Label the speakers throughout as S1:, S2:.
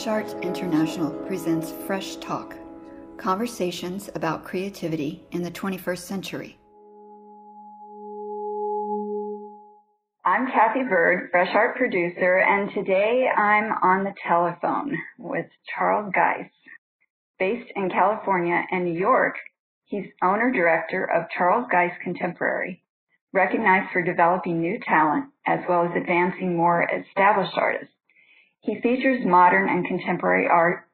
S1: Fresh Arts International presents Fresh Talk conversations about creativity in the 21st century. I'm Cathy Byrd, Fresh Art producer, and today I'm on the telephone with Charles Guice. Based in California and New York, he's owner director of Charles Guice Contemporary, recognized for developing new talent as well as advancing more established artists. He features modern and contemporary art,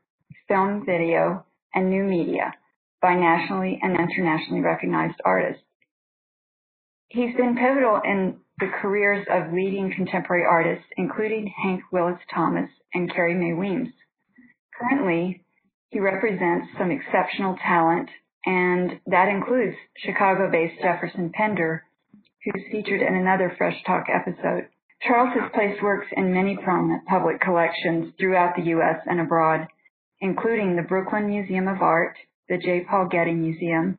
S1: film, video, and new media by nationally and internationally recognized artists. He's been pivotal in the careers of leading contemporary artists, including Hank Willis Thomas and Carrie Mae Weems. Currently, he represents some exceptional talent, and that includes Chicago-based Jefferson Pinder, who's featured in another Fresh Talk episode. Charles has placed works in many prominent public collections throughout the U.S. and abroad, including the Brooklyn Museum of Art, the J. Paul Getty Museum,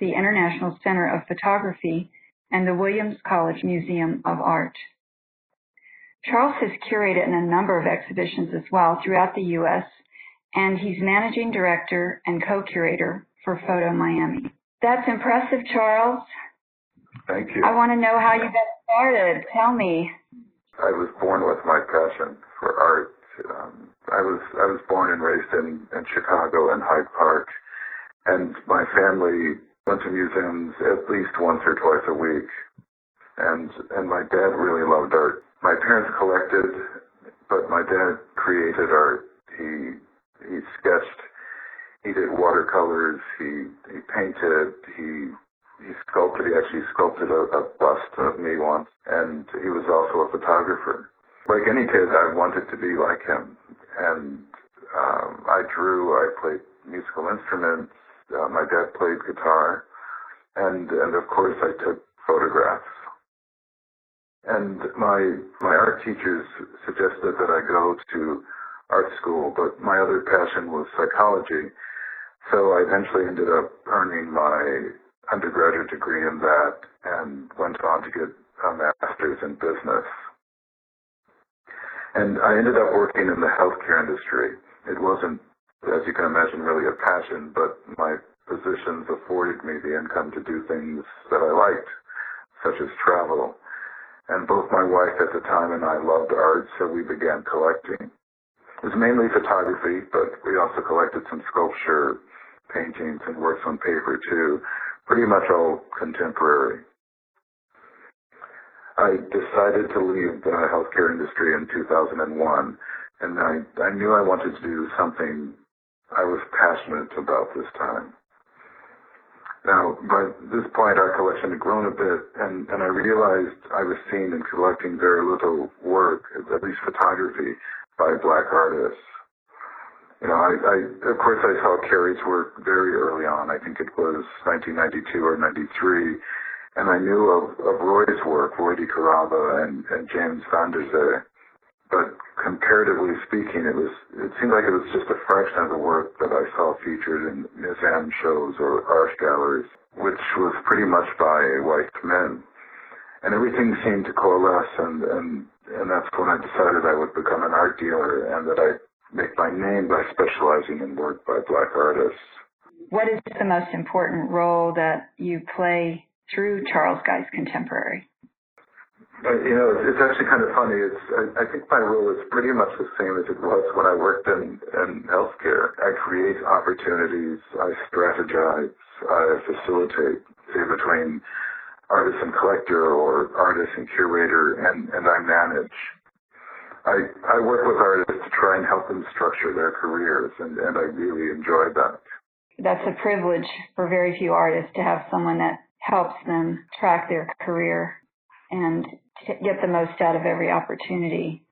S1: the International Center of Photography, and the Williams College Museum of Art. Charles has curated in a number of exhibitions as well throughout the U.S., and he's managing director and co-curator for Photo Miami. That's impressive, Charles.
S2: Thank you.
S1: I want to know how you got started. Tell me.
S2: I was born with my passion for art. Um, I was I was born and raised in, in Chicago in Hyde Park, and my family went to museums at least once or twice a week. And and my dad really loved art. My parents collected, but my dad created art. He he sketched, he did watercolors, he he painted, he he sculpted. He actually sculpted a, a bust of me once, and he was also a photographer. Like any kid, I wanted to be like him, and um, I drew. I played musical instruments. Uh, my dad played guitar, and and of course I took photographs. And my my art teachers suggested that I go to art school, but my other passion was psychology. So I eventually ended up earning my undergraduate degree in that and went on to get a master's in business. And I ended up working in the healthcare industry. It wasn't, as you can imagine, really a passion, but my positions afforded me the income to do things that I liked, such as travel. And both my wife at the time and I loved art, so we began collecting. It was mainly photography, but we also collected some sculpture, paintings, and works on paper too pretty much all contemporary. I decided to leave the healthcare industry in 2001, and I, I knew I wanted to do something I was passionate about this time. Now, by this point, our collection had grown a bit, and, and I realized I was seeing and collecting very little work, at least photography, by black artists. You know, I, I of course I saw Carrie's work very early on. I think it was 1992 or 93, and I knew of, of Roy's work, Roy DeCarava and, and James Van der Zee. But comparatively speaking, it was it seemed like it was just a fraction of the work that I saw featured in museum shows or art galleries, which was pretty much by white men. And everything seemed to coalesce, and and and that's when I decided I would become an art dealer, and that I make my name by specializing in work by black artists.
S1: What is the most important role that you play through Charles Guice Contemporary?
S2: Uh, you know, it's, actually kind of funny. It's I, I think my role is pretty much the same as it was when I worked in, in healthcare. I create opportunities, I strategize, I facilitate, say between artist and collector or artist and curator, and, and I manage. I, I work with artists try and help them structure their careers, and, and I really enjoy that.
S1: That's a privilege for very few artists to have someone that helps them track their career and get the most out of every opportunity.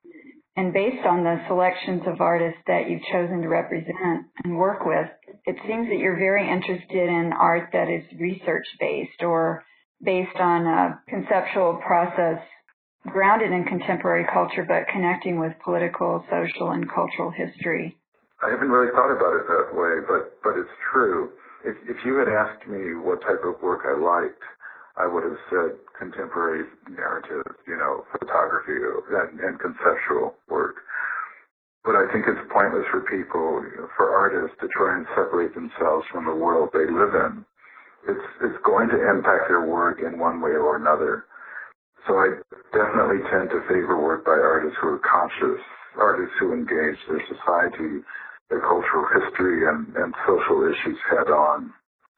S1: And based on the selections of artists that you've chosen to represent and work with, it seems that you're very interested in art that is research based or based on a conceptual process grounded in contemporary culture, but connecting with political, social, and cultural history.
S2: I haven't really thought about it that way, but but it's true. If if you had asked me what type of work I liked, I would have said contemporary narrative, you know, photography and, and conceptual work. But I think it's pointless for people, for artists, to try and separate themselves from the world they live in. It's it's going to impact their work in one way or another. So I definitely tend to favor work by artists who are conscious, artists who engage their society, their cultural history, and, and social issues head on.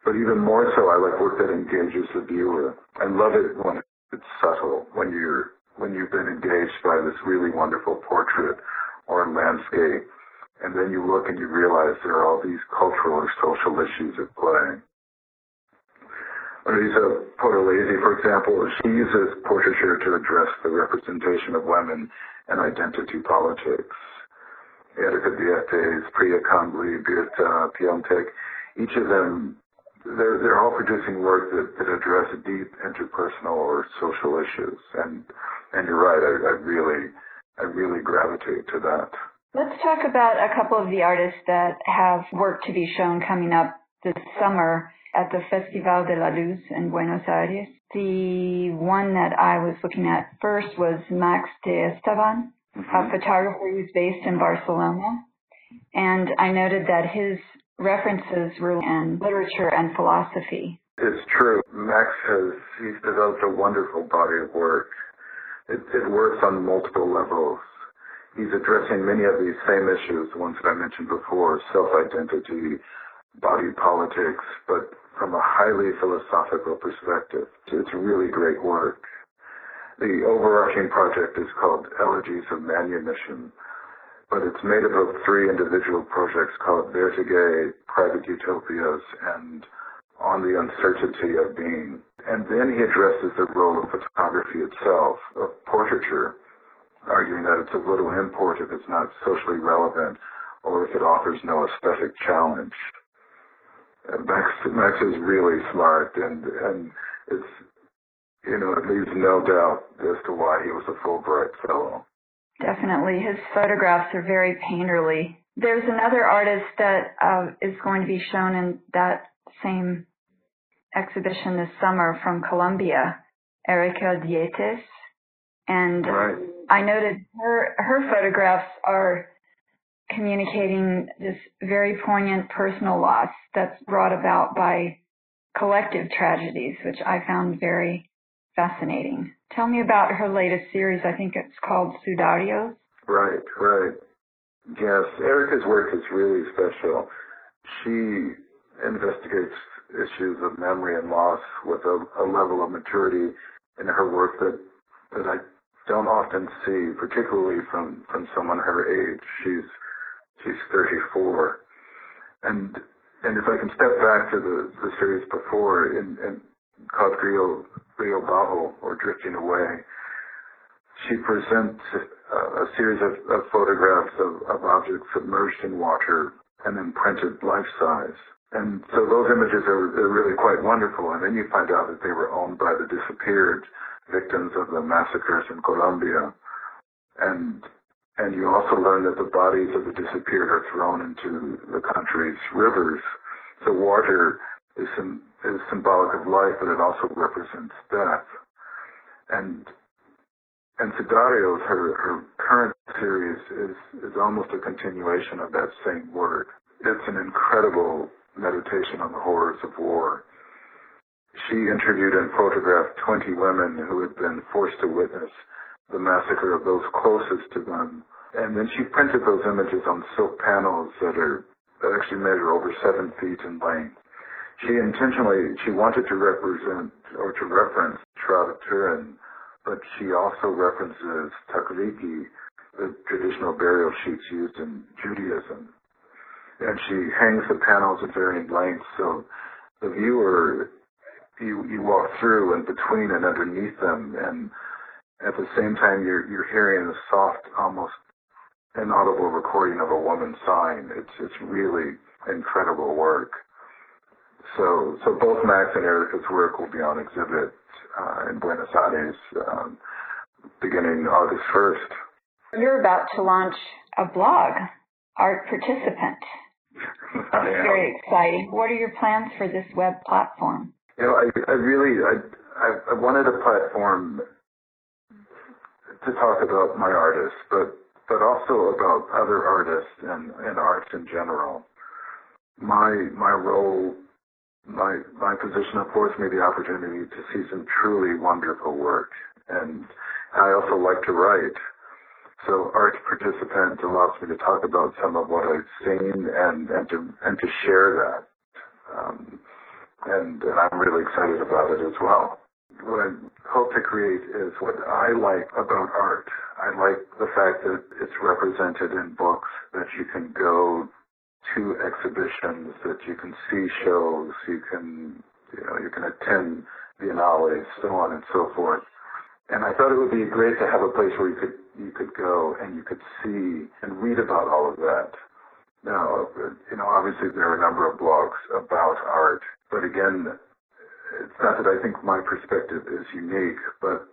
S2: But even more so, I like work that engages the viewer. I love it when it's subtle, when you're when you've been engaged by this really wonderful portrait or landscape, and then you look and you realize there are all these cultural or social issues at play. Marisa Portolese, for example, she uses portraiture to address the representation of women and identity politics. Erika Diettes, Priya Kambli, Birthe Piontek, each of them, they're, they're all producing work that, that address deep interpersonal or social issues. And, and you're right, I, I really, I really gravitate to that.
S1: Let's talk about a couple of the artists that have work to be shown coming up this summer at the Festival de la Luz in Buenos Aires. The one that I was looking at first was Max de Esteban, mm-hmm. a photographer who's based in Barcelona. And I noted that his references were in literature and philosophy.
S2: It's true. Max has, he's developed a wonderful body of work. It, it works on multiple levels. He's addressing many of these same issues, the ones that I mentioned before, self-identity, body politics, but from a highly philosophical perspective. It's really great work. The overarching project is called Elegies of Manumission, but it's made up of three individual projects called Vertige, Private Utopias, and On the Uncertainty of Being. And then he addresses the role of photography itself, of portraiture, arguing that it's of little import if it's not socially relevant or if it offers no aesthetic challenge. Max Max is really smart, and and it's you know it leaves no doubt as to why he was a Fulbright fellow.
S1: Definitely, his photographs are very painterly. There's another artist that uh, is going to be shown in that same exhibition this summer from Colombia, Erika Diettes, and
S2: right.
S1: I noted her her photographs are communicating this very poignant personal loss that's brought about by collective tragedies, which I found very fascinating. Tell me about her latest series. I think it's called Sudarios.
S2: Right, right. Yes, Erica's work is really special. She investigates issues of memory and loss with a, a level of maturity in her work that that I don't often see, particularly from from someone her age. She's She's 34. And and if I can step back to the, the series before in, in called Rio, Rio Abajo or Drifting Away, she presents a, a series of, of photographs of, of objects submerged in water and then printed life size. And so those images are, are really quite wonderful. And then you find out that they were owned by the disappeared victims of the massacres in Colombia. And and you also learn that the bodies of the disappeared are thrown into the country's rivers. So water is, sim- is symbolic of life, but it also represents death. And and Sudarios, her, her current series is, is almost a continuation of that same work. It's an incredible meditation on the horrors of war. She interviewed and photographed 20 women who had been forced to witness the massacre of those closest to them. And then she printed those images on silk panels that are that actually measure over seven feet in length. She intentionally she wanted to represent or to reference Shroud of Turin, but she also references takriki, the traditional burial sheets used in Judaism. And she hangs the panels at varying lengths so the viewer you you walk through and between and underneath them and at the same time, you're you're hearing a soft, almost inaudible recording of a woman sighing. It's it's really incredible work. So so both Max and Erika's work will be on exhibit uh, in Buenos Aires um, beginning August 1st.
S1: You're about to launch a blog, Art Participant. That's very exciting. What are your plans for this web platform?
S2: You know, I, I really I, I I wanted a platform to talk about my artists, but but also about other artists and, and arts in general. My my role, my my position affords me the opportunity to see some truly wonderful work, and I also like to write. So arts participant allows me to talk about some of what I've seen and and to and to share that. Um, and, and I'm really excited about it as well. What I hope to create is what I like about art. I like the fact that it's represented in books, that you can go to exhibitions, that you can see shows, you can, you know, you can attend biennales, so on and so forth. And I thought it would be great to have a place where you could you could go and you could see and read about all of that. Now, you know, obviously there are a number of blogs about art, but again, it's not that I think my perspective is unique, but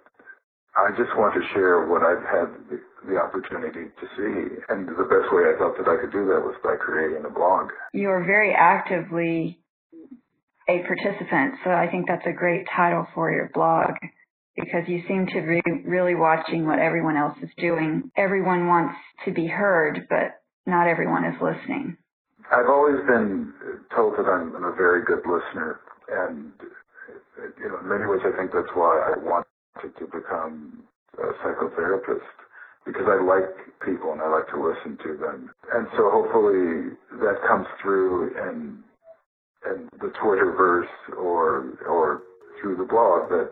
S2: I just want to share what I've had the, the, opportunity to see. And the best way I thought that I could do that was by creating a blog.
S1: You're very actively a participant, so I think that's a great title for your blog because you seem to be really watching what everyone else is doing. Everyone wants to be heard, but not everyone is listening.
S2: I've always been told that I'm, I'm a very good listener, and Uh, you know, in many ways, I think that's why I wanted to become a psychotherapist because I like people and I like to listen to them, and so hopefully that comes through in in the Twitterverse or or through the blog that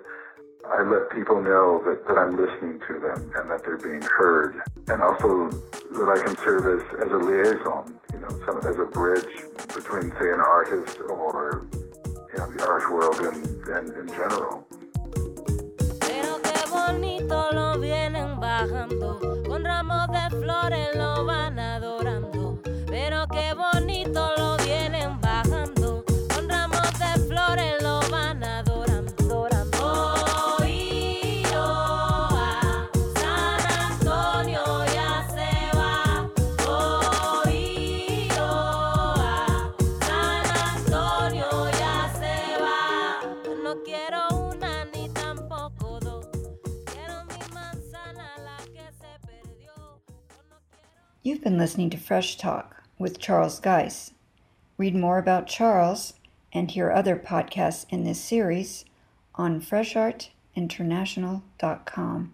S2: I let people know that, that I'm listening to them and that they're being heard, and also that I can serve as, as a liaison, you know, some, as a bridge between, say, an artist or you know, the art world and, and in general. Pero qué bonito lo vienen bajando, con ramos de flores lo van adorando,
S1: You've been listening to Fresh Talk with Charles Guice. Read more about Charles and hear other podcasts in this series on freshartinternational.com.